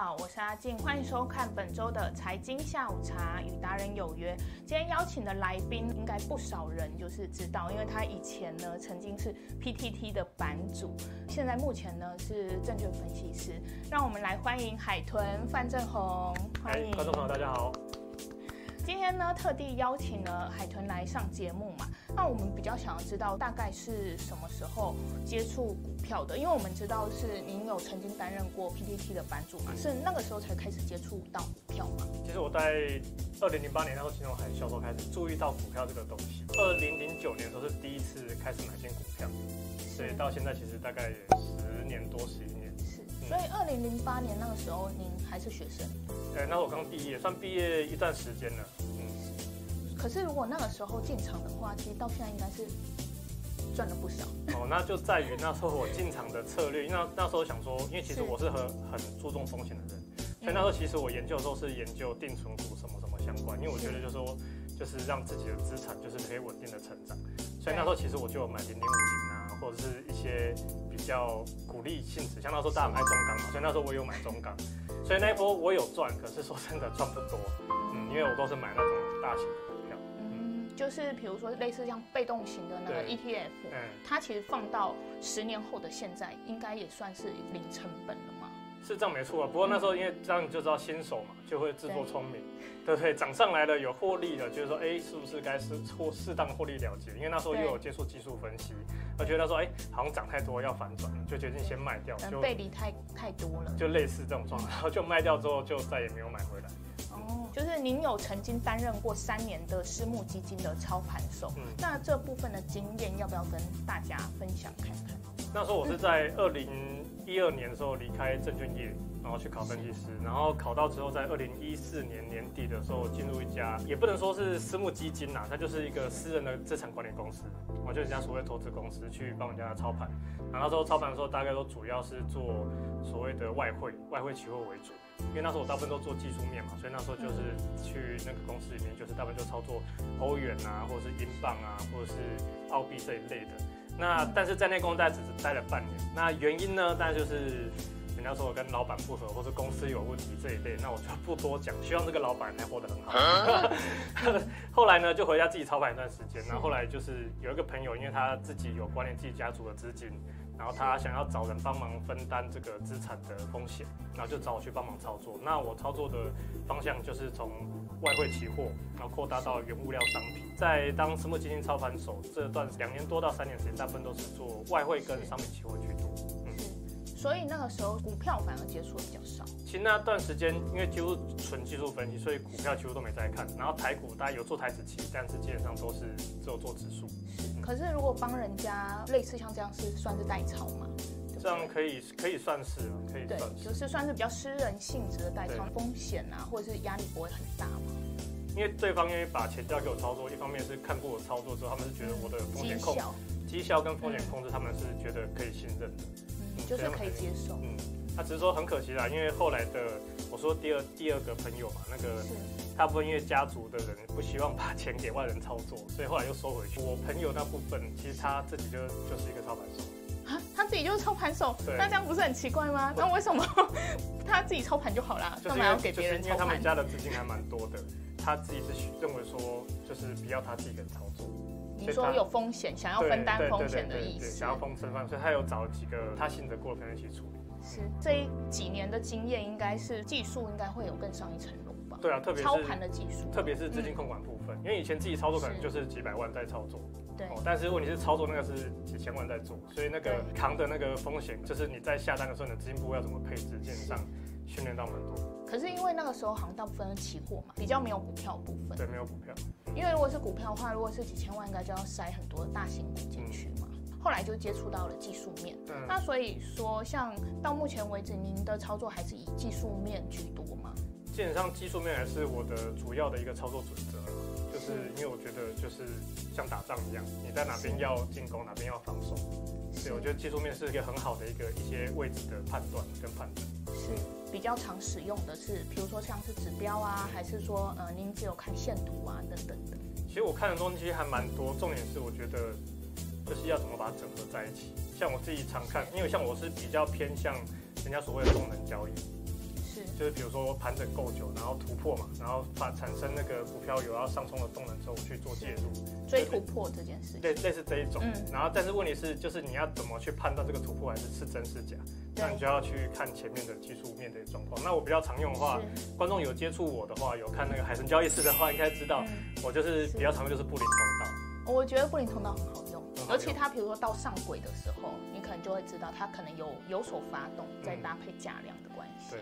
好，我是阿静，欢迎收看本周的财经下午茶与达人有约。今天邀请的来宾应该不少人就是知道，因为他以前呢曾经是 PTT 的版主，现在目前呢是证券分析师。让我们来欢迎海豚范正红，欢迎。观众朋友大家好。今天呢，特地邀请了海豚来上节目嘛。那我们比较想要知道，大概是什么时候接触股票的？因为我们知道是您有曾经担任过 PTT 的版主嘛，是那个时候才开始接触到股票嘛？其实我在二零零八年那时候金融海啸时候开始注意到股票这个东西。二零零九年的时候是第一次开始买进股票，所以到现在其实大概十年多十一年。是，所以二零零八年那个时候您还是学生？对，那我刚毕业，算毕业一段时间了。嗯。可是如果那个时候进场的话，其实到现在应该是赚了不少。哦，那就在于那时候我进场的策略，那那时候想说，因为其实我是很很注重风险的人，所以那时候其实我研究的时候是研究定存股什么什么相关，因为我觉得就是说，就是让自己的资产就是可以稳定的成长，所以那时候其实我就有买零零五零啊，或者是一些比较鼓励性质，像那时候大家买中钢嘛，所以那时候我有买中钢，所以那一波我有赚，可是说真的赚不多，嗯，因为我都是买那种大型的股票。就是比如说类似像被动型的那个 ETF，嗯，它其实放到十年后的现在，应该也算是零成本了嘛。是这样没错啊，不过那时候因为这样你就知道新手嘛，就会自作聪明，对不对？涨上来了有获利了，就是说哎，是不是该是或适当获利了结？因为那时候又有接触技术分析，我觉得说哎，好像涨太多要反转了，就决定先卖掉，就背离太太多了，就类似这种状态，然后就卖掉之后就再也没有买回来。就是您有曾经担任过三年的私募基金的操盘手，嗯，那这部分的经验要不要跟大家分享看看？那时候我是在二零一二年的时候离开证券业，然后去考分析师，然后考到之后，在二零一四年年底的时候进入一家，也不能说是私募基金啦，它就是一个私人的资产管理公司，我就一家所谓投资公司去帮人家操盘。然后那时候操盘的时候，大概都主要是做所谓的外汇、外汇期货为主。因为那时候我大部分都做技术面嘛，所以那时候就是去那个公司里面，就是大部分就操作欧元啊，或者是英镑啊，或者是澳币这一类的。那但是在那公司待只是待了半年，那原因呢，当然就是人家说我跟老板不合，或是公司有问题这一类，那我就不多讲。希望这个老板还活得很好。后来呢，就回家自己操盘一段时间。然后后来就是有一个朋友，因为他自己有关联自己家族的资金。然后他想要找人帮忙分担这个资产的风险，然后就找我去帮忙操作。那我操作的方向就是从外汇期货，然后扩大到原物料商品。在当私募基金操盘手这段两年多到三年时间，大部分都是做外汇跟商品期货去做。嗯，所以那个时候股票反而接触的比较少。其实那段时间因为几乎纯技术分析，所以股票几乎都没在看。然后台股大家有做台指期，但是基本上都是只有做指数。可是，如果帮人家类似像这样是算是代操吗？这样可以可以算是，可以算是，就是算是比较私人性质的代操，风险啊，或者是压力不会很大吗？因为对方愿意把钱交给我操作，一方面是看过我操作之后，他们是觉得我的风险控绩效，绩效跟风险控制，他们是觉得可以信任的，嗯，就是可以接受，嗯。他只是说很可惜啦，因为后来的我说第二第二个朋友嘛，那个大部分因为家族的人不希望把钱给外人操作，所以后来又收回去。我朋友那部分其实他自己就就是一个操盘手啊，他自己就是操盘手，那这样不是很奇怪吗？那为什么 他自己操盘就好啦？干嘛要给别人操盘？因为他们家的资金还蛮多的，他自己是认为说就是不要他自己人操作。你说有风险，想要分担风险的意思，想要分分所以他有找几个他信得过的朋友一起处理。是这几年的经验，应该是技术应该会有更上一层楼吧？对啊，特别是操盘的技术，特别是资金控管部分，嗯，因为以前自己操作可能就是几百万在操作，对，哦，但是问题是操作那个是几千万在做，所以那个扛的那个风险，就是你在下单的时候，你的资金部要怎么配置，基本上训练到蛮多。可是因为那个时候好像大部分是期货嘛，比较没有股票部分，对，没有股票。因为如果是股票的话，如果是几千万，应该就要塞很多大型股进去嘛。嗯后来就接触到了技术面，嗯，那所以说，像到目前为止，您的操作还是以技术面居多吗？基本上技术面还是我的主要的一个操作准则，就是因为我觉得就是像打仗一样，你在哪边要进攻，哪边要防守，所以我觉得技术面是一个很好的一个一些位置的判断跟判断。是比较常使用的是，比如说像是指标啊，还是说呃您只有看线图啊等等的？其实我看的东西还蛮多，重点是我觉得。就是要怎么把它整合在一起。像我自己常看，因为像我是比较偏向人家所谓的动能交易，是，就是比如说盘整够久，然后突破嘛，然后发产生那个股票有要上冲的动能之后，我去做介入，追突破这件事情，类类似这一种。嗯、然后但是问题是，就是你要怎么去判断这个突破还是是真是假？那你就要去看前面的技术面的状况。那我比较常用的话，观众有接触我的话，有看那个海神交易室的话，应该知道我就是比较常用就是布林通道。我觉得布林通道很好用，尤其它比如说到上轨的时候，你可能就会知道它可能有有所发动，再搭配价量的关系。对。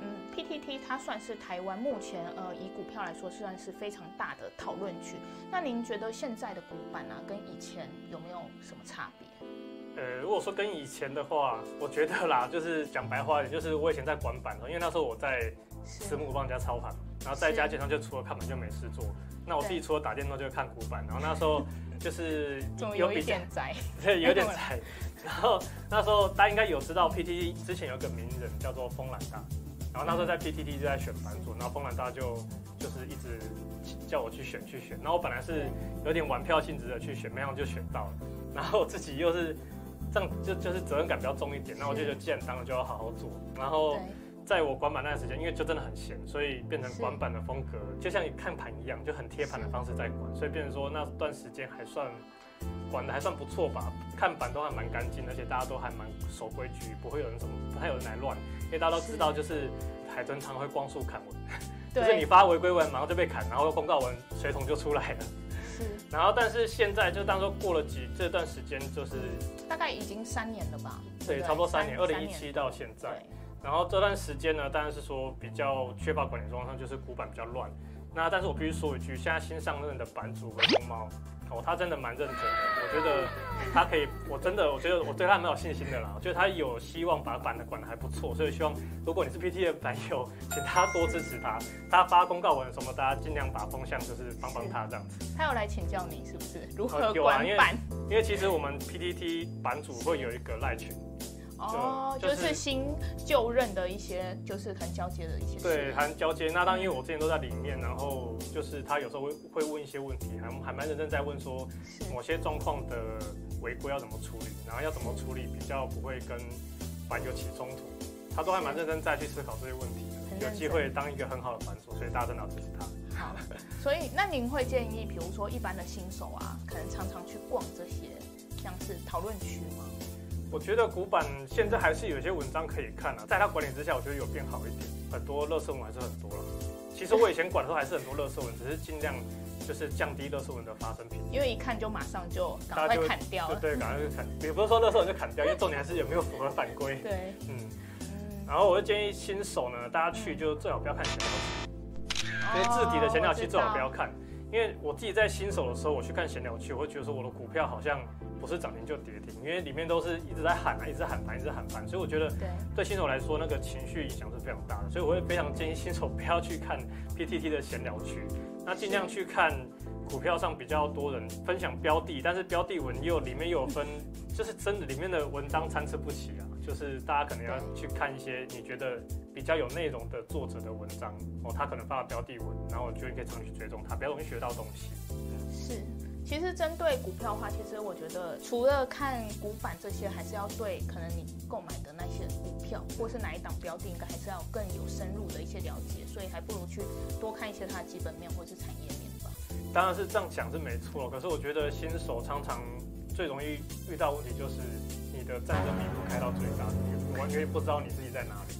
嗯，PTT 它算是台湾目前呃以股票来说算是非常大的讨论区。那您觉得现在的股板啊，跟以前有没有什么差别？呃，如果说跟以前的话，我觉得啦，就是讲白话一点，就是我以前在管板，因为那时候我在私募帮人家操盘，然后在家基本上就除了看盘就没事做。那我自己除了打电动就看古板，然后那时候就是 有一点宅，对，有点 宅。然后那时候大家应该有知道 PTT 之前有个名人叫做风兰大。然后那时候在 PTT 就在选版主，然后风兰大就就是一直叫我去选去选，然后我本来是有点玩票性质的去选，没想到就选到了，然后自己又是这样就就是责任感比较重一点，那我就觉得既然当了就要好好做，然后在我管板那段时间，因为就真的很闲，所以变成管板的风格就像你看盘一样，就很贴盘的方式在管，所以变成说那段时间还算。管的还算不错吧，看板都还蛮干净，而且大家都还蛮守规矩，不会有人什么，不太有人来乱。因为大家都知道，就是海豚常会光速砍文，就是你发违规文马上就被砍，然后公告文水桶就出来了。是。然后但是现在就当说过了几这段时间，就是大概已经三年了吧？对，差不多三年，二零一七到现在。然后这段时间呢，当然是说比较缺乏管理状况，就是古板比较乱。那但是我必须说一句，现在新上任的版主和龙猫。哦，他真的蛮认真的，我觉得他可以，我真的我觉得我对他蛮有信心的啦。我觉得他有希望把版的管得还不错，所以希望如果你是 PT 的版友，请他多支持他。他发公告文什么，大家尽量把风向就是帮帮他这样子。他有来请教你是不是如何管板？因为其实我们 PTT 版主会有一个赖群。哦，就是新就任的一些，就是很交接的一些。对，很交接。那当然，因为我之前都在里面，然后就是他有时候会会问一些问题，还还蛮认真在问说某些状况的违规要怎么处理，然后要怎么处理比较不会跟板友起冲突，他都还蛮认真在去思考这些问题的。有机会当一个很好的版主，所以大家真的要支持他。好，所以那您会建议，比如说一般的新手啊，可能常常去逛这些像是讨论区吗？我觉得古板现在还是有一些文章可以看啊，在他管理之下，我觉得有变好一点，很多乐色文还是很多了。其实我以前管的时候还是很多乐色文，只是尽量就是降低乐色文的发生频率。因为一看就马上就赶快砍掉了。对，赶快就砍，也不是说乐色文就砍掉，因为重点还是有没有符合法规。对，嗯嗯。然后我就建议新手呢，大家去就最好不要看闲聊区，因为自己的闲聊区最好不要看。因为我自己在新手的时候，我去看闲聊区，我会觉得说我的股票好像不是涨停就跌停，因为里面都是一直在喊啊，一直喊盘，一直喊盘，所以我觉得对新手来说那个情绪影响是非常大的，所以我会非常建议新手不要去看 PTT 的闲聊区，那尽量去看股票上比较多人分享标的，但是标的文又里面又有分，就是真的里面的文章参差不齐啊，就是大家可能要去看一些你觉得。比较有内容的作者的文章哦，他可能发了标的文，然后我觉得你可以长期去追踪他，比较容易学到东西。嗯，是，其实针对股票的话，其实我觉得除了看股板这些，还是要对可能你购买的那些股票，或是哪一档标的，应该还是要更有深入的一些了解，所以还不如去多看一些它的基本面或是产业面吧。当然是这样讲是没错，可是我觉得新手常常最容易遇到问题就是你的战争密度开到最大，你完全不知道你自己在哪里。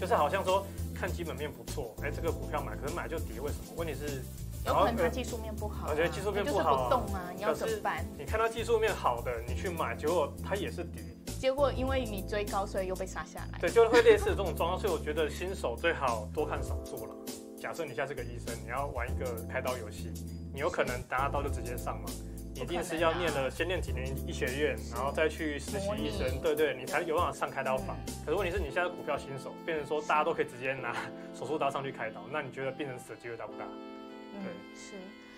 就是好像说看基本面不错，哎，这个股票买，可是买就跌，为什么？问题是，有可能它技术面不好、啊。我觉得技术面不好、啊，就是不动啊，你要怎么办？你看到技术面好的，你去买，结果它也是跌。结果因为你追高，所以又被杀下来。对，就会类似这种状况，所以我觉得新手最好多看少做了。假设你现在是个医生，你要玩一个开刀游戏，你有可能拿刀就直接上嘛。一定是要念了，先念几年医学院，然后再去实习医生，对对，你才有办法上开刀房。可是问题是你现在股票新手，变成说大家都可以直接拿手术刀上去开刀，那你觉得病人死的机会大不大？嗯，是。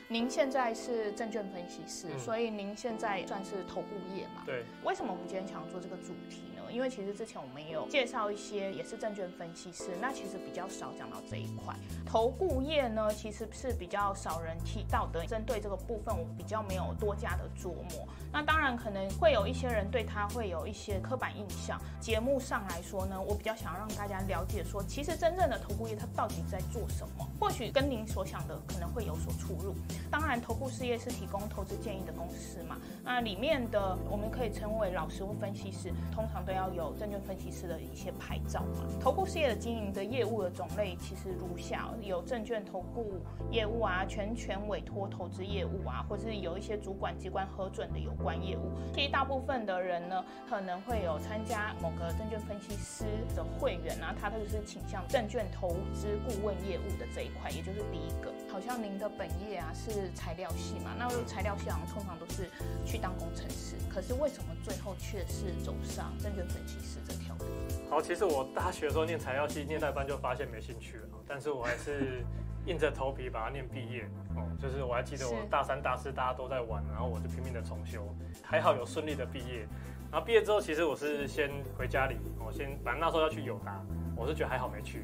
您现在是证券分析师，所以您现在算是投顾业嘛？对。为什么我们今天想要做这个主题因为其实之前我们有介绍一些也是证券分析师，那其实比较少讲到这一块。投顾业呢，其实是比较少人提到的。针对这个部分，我比较没有多加的琢磨。那当然可能会有一些人对他会有一些刻板印象。节目上来说呢，我比较想让大家了解说，其实真正的投顾业它到底在做什么？或许跟您所想的可能会有所出入。当然，投顾事业是提供投资建议的公司嘛，那里面的我们可以称为老师或分析师，通常对要有证券分析师的一些牌照嘛。投顾事业的经营的业务的种类其实如下：有证券投顾业务啊，全权委托投资业务啊，或是有一些主管机关核准的有关业务。其实大部分的人呢，可能会有参加某个证券分析师的会员啊，他都是倾向证券投资顾问业务的这一块，也就是第一个。好像您的本业啊是材料系嘛，那材料系好像通常都是去当工程师，可是为什么最后却是走上证券分析师这条路？好，其实我大学的时候念材料系，念代班就发现没兴趣了，但是我还是硬着头皮把它念毕业。哦，就是我还记得我大三、大四大家都在玩，然后我就拼命的重修，还好有顺利的毕业。然后毕业之后，其实我是先回家里，我先反正那时候要去友达。我是觉得还好没去，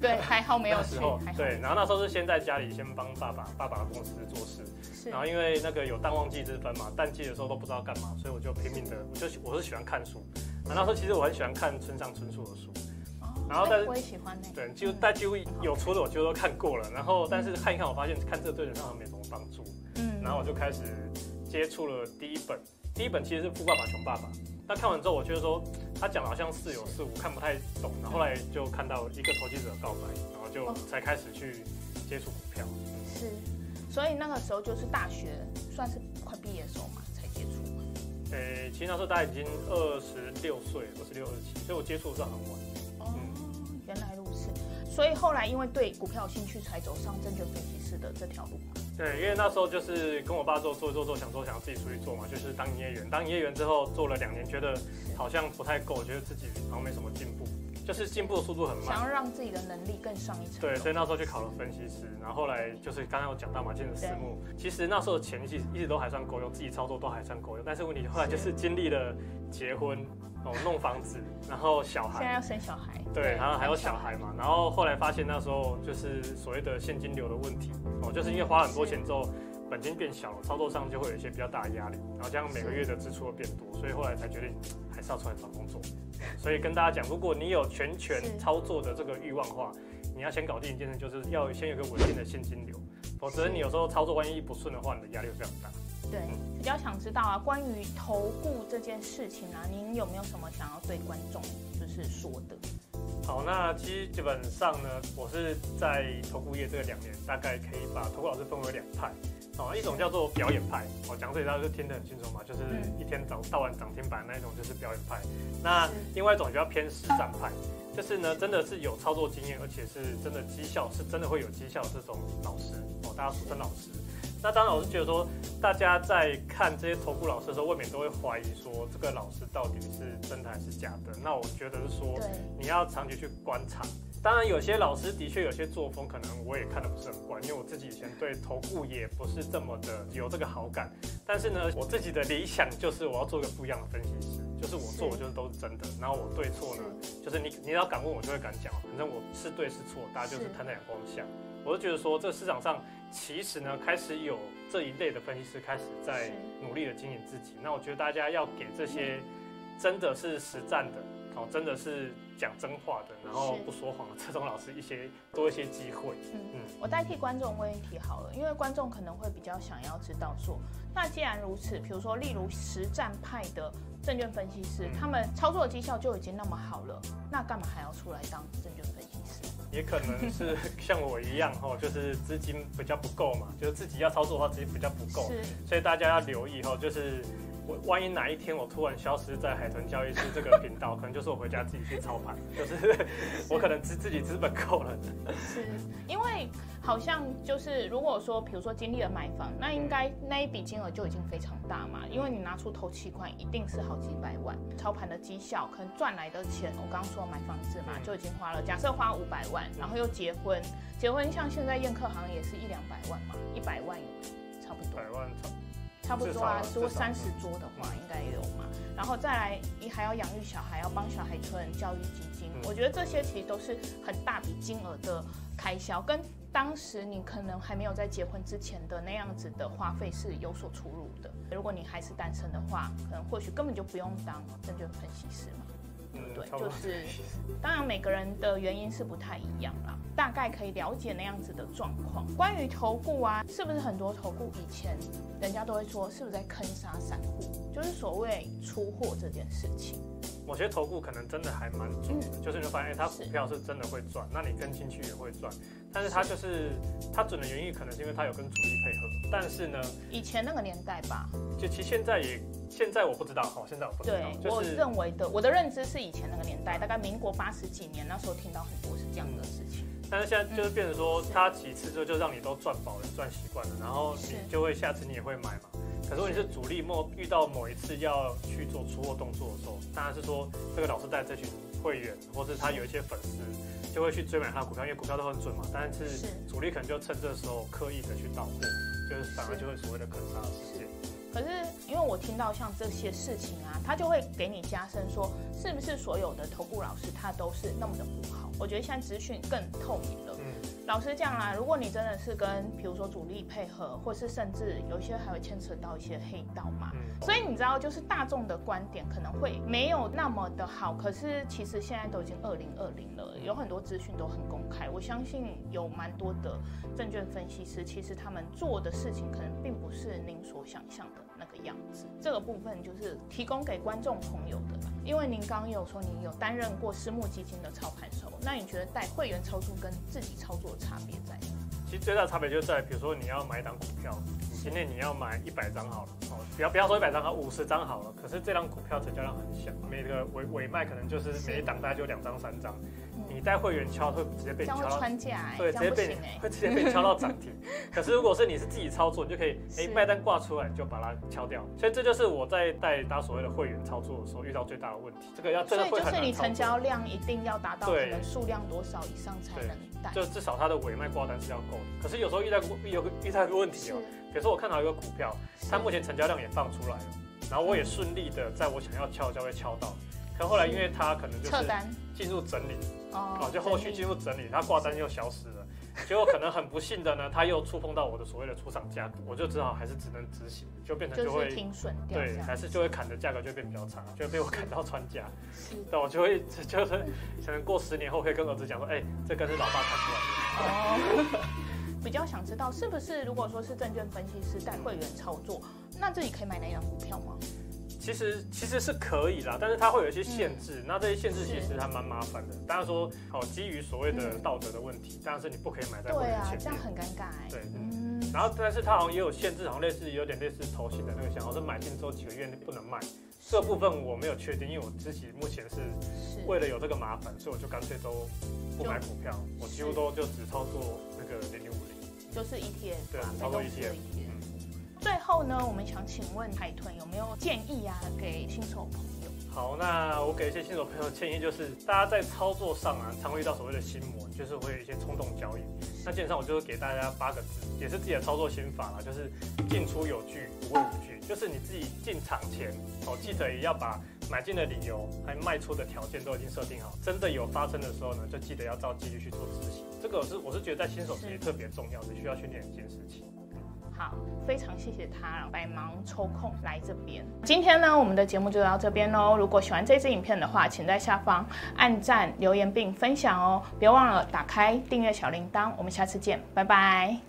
对，还好没有 去。对，然后那时候是先在家里先帮爸爸爸爸的公司做事，是。然后因为那个有淡旺季之分嘛，淡季的时候都不知道干嘛，所以我就拼命的，我就我是喜欢看书。那时候其实我很喜欢看村上春树的书，然后但是我也喜欢那个。对，就但几乎有出的我几乎都看过了。然后但是看一看，我发现看这个对人好像没什么帮助。嗯。然后我就开始接触了第一本，第一本其实是《富爸爸穷爸爸》。那看完之后，我觉得说他讲的好像似有似无，看不太懂。然后后来就看到一个投机者告白，然后就才开始去接触股票。是，所以那个时候就是大学算是快毕业的时候嘛。诶、欸，其实那时候大概已经二十六岁，二十六、二十七，所以我接触的算很晚。哦，原来如此。所以后来因为对股票有兴趣，才走上证券分析师的这条路。对，因为那时候就是跟我爸做做做做，想说想要自己出去做嘛，就是当营业员。当营业员之后做了两年，觉得好像不太够，觉得自己好像没什么进步，就是进步的速度很慢。想要让自己的能力更上一层。对，所以那时候去考了分析师，然后后来就是刚刚有讲到嘛，进了私募。其实那时候的钱其实一直都还算够用，自己操作都还算够用。但是问题后来就是经历了结婚。哦，弄房子，然后小孩，现在要生小孩，对，然后还有小孩嘛，然后后来发现那时候就是所谓的现金流的问题，哦，就是因为花很多钱之后，本金变小了，操作上就会有一些比较大的压力，然后这样每个月的支出会变多，所以后来才决定还是要出来找工作。所以跟大家讲，如果你有全权操作的这个欲望的话，你要先搞定一件事，就是要先有个稳定的现金流，否则你有时候操作万一不顺的话，你的压力会非常大。对，比较想知道啊，关于投顾这件事情啊，您有没有什么想要对观众就是说的？好，那其实基本上呢，我是在投顾业这个两年，大概可以把投顾老师分为两派，哦，一种叫做表演派，我讲这里大家就听得很清楚嘛，就是一天早到晚涨停板那一种就是表演派，那另外一种比较偏实战派，就是呢真的是有操作经验，而且是真的绩效是真的会有绩效的这种老师哦，大家俗称老师。那当然，我是觉得说，大家在看这些投顾老师的时候，未免都会怀疑说，这个老师到底是真的还是假的。那我觉得是说，你要长期去观察。当然，有些老师的确有些作风，可能我也看得不是很惯，因为我自己以前对投顾也不是这么的有这个好感。但是呢，我自己的理想就是我要做一个不一样的分析师，就是我做我就是都是真的。然后我对错呢，就是你你要敢问我，就会敢讲。反正我是对是错，大家就是摊在阳光下。我就觉得说，这个市场上其实呢，开始有这一类的分析师开始在努力的经营自己。那我觉得大家要给这些真的是实战的，哦，真的是讲真话的，然后不说谎的这种老师一些多一些机会。嗯嗯，我代替观众问一题好了，因为观众可能会比较想要知道说，那既然如此，比如说例如实战派的证券分析师，他们操作的绩效就已经那么好了，那干嘛还要出来当证券分析师？也可能是像我一样哈，就是资金比较不够嘛，就是自己要操作的话，资金比较不够，所以大家要留意哈，就是。我万一哪一天我突然消失在海豚交易室这个频道，可能就是我回家自己去操盘，就是 我可能自自己资本够了。是，因为好像就是如果说，比如说经历了买房，那应该那一笔金额就已经非常大嘛，因为你拿出头期款一定是好几百万，操盘的绩效可能赚来的钱，我刚刚说买房子嘛，就已经花了，假设花五百万，然后又结婚，结婚像现在宴客好像也是一两百万嘛，一百万有差不多。百万差。差不多啊，如果三十桌的话，应该也有嘛。然后再来你还要养育小孩，要帮小孩存教育基金，嗯、我觉得这些其实都是很大笔金额的开销，跟当时你可能还没有在结婚之前的那样子的花费是有所出入的。如果你还是单身的话，可能或许根本就不用当证券分析师嘛。嗯，对，就是，当然每个人的原因是不太一样啦，大概可以了解那样子的状况。关于投顾啊，是不是很多投顾以前人家都会说，是不是在坑杀散户？就是所谓出货这件事情。某些投顾可能真的还蛮准的，嗯、就是你会发现，哎，他股票是真的会赚，那你跟进去也会赚。但是它就是它准的原因，可能是因为它有跟主力配合。但是呢，以前那个年代吧，就其实现在也现在我不知道，哈，现在我不知道。对，就是、我认为的，我的认知是以前那个年代，大概民国八十几年那时候听到很多是这样的事情。嗯、但是现在就是变成说，他几次就就让你都赚饱了，赚习惯了，然后你就会下次你也会买嘛。可是问题是主力某遇到某一次要去做出货动作的时候，当然是说这个老师带这群会员，或是他有一些粉丝，就会去追买他的股票，因为股票都很准嘛。但是主力可能就趁这时候刻意的去倒货，就是反而就会所谓的坑杀事件。可是因为我听到像这些事情啊，他就会给你加深说，是不是所有的头部老师他都是那么的不好？我觉得现在资讯更透明了。嗯。老实讲啦，如果你真的是跟比如说主力配合，或是甚至有些还会牵扯到一些黑道嘛，嗯、所以你知道，就是大众的观点可能会没有那么的好。可是其实现在都已经二零二零了，有很多资讯都很公开。我相信有蛮多的证券分析师，其实他们做的事情可能并不是您所想象的那个样子。这个部分就是提供给观众朋友的吧。因为您刚刚有说您有担任过私募基金的操盘手，那你觉得带会员操作跟自己操作差别在哪？其实最大的差别就在，比如说你要买一档股票，今天你要买一百张好了，哦，不要不要说一百张，好五十张好了。可是这张股票成交量很小，每个尾尾卖可能就是每一档大概就两张三张。你带会员敲会直接被你敲到，对，直接被你会直接被敲到涨停。可是如果是你是自己操作，你就可以哎卖单挂出来就把它敲掉。所以这就是我在带大家所谓的会员操作的时候遇到最大的问题。这个要真的。所以就是你成交量一定要达到可能数量多少以上才能带，就至少它的尾卖挂单是要够的。可是有时候遇到有个遇到一个问题哦，比如说我看到一个股票，它目前成交量也放出来了，然后我也顺利的在我想要敲的价位敲到。可后来因为他可能就是进入整理，哦，就后续进入整理，他挂单又消失了，结果可能很不幸的呢，他又触碰到我的所谓的出厂价格，我就只好还是只能执行，就变成就会停损掉，对，还是就会砍的价格就会变比较差，就会被我砍到穿价，那我就会 就是可能过十年后可以跟儿子讲说，哎，这根是老爸砍出来的。哦，比较想知道是不是如果说是证券分析师带会员操作，那自己可以买哪一档股票吗？其实其实是可以啦，但是它会有一些限制，嗯、那这些限制其实还蛮麻烦的。大家说，好基于所谓的道德的问题，当然是你不可以买在会员前面，这样很尴尬哎。对，嗯。然后，但是它好像也有限制，好像类似有点类似投信的那个项，好像是买进之后几个月内不能卖。这部分我没有确定，因为我自己目前是为了有这个麻烦，所以我就干脆都不买股票，我几乎都就只操作那个零零五零，就是 ETF，对，操作 ETF。最后呢，我们想请问海豚有没有建议啊，给新手朋友？好，那我给一些新手朋友建议就是，大家在操作上啊，常会遇到所谓的心魔，就是会有一些冲动交易。那基本上我就会给大家八个字，也是自己的操作心法啦，就是进出有据，无畏无据。就是你自己进场前，哦，记得也要把买进的理由还卖出的条件都已经设定好。真的有发生的时候呢，就记得要照纪律去做执行。这个是我是觉得在新手时也特别重要的，需要训练一件事情。好，非常谢谢他百忙抽空来这边。今天呢，我们的节目就到这边喽。如果喜欢这支影片的话，请在下方按赞、留言并分享哦。别忘了打开订阅小铃铛。我们下次见，拜拜。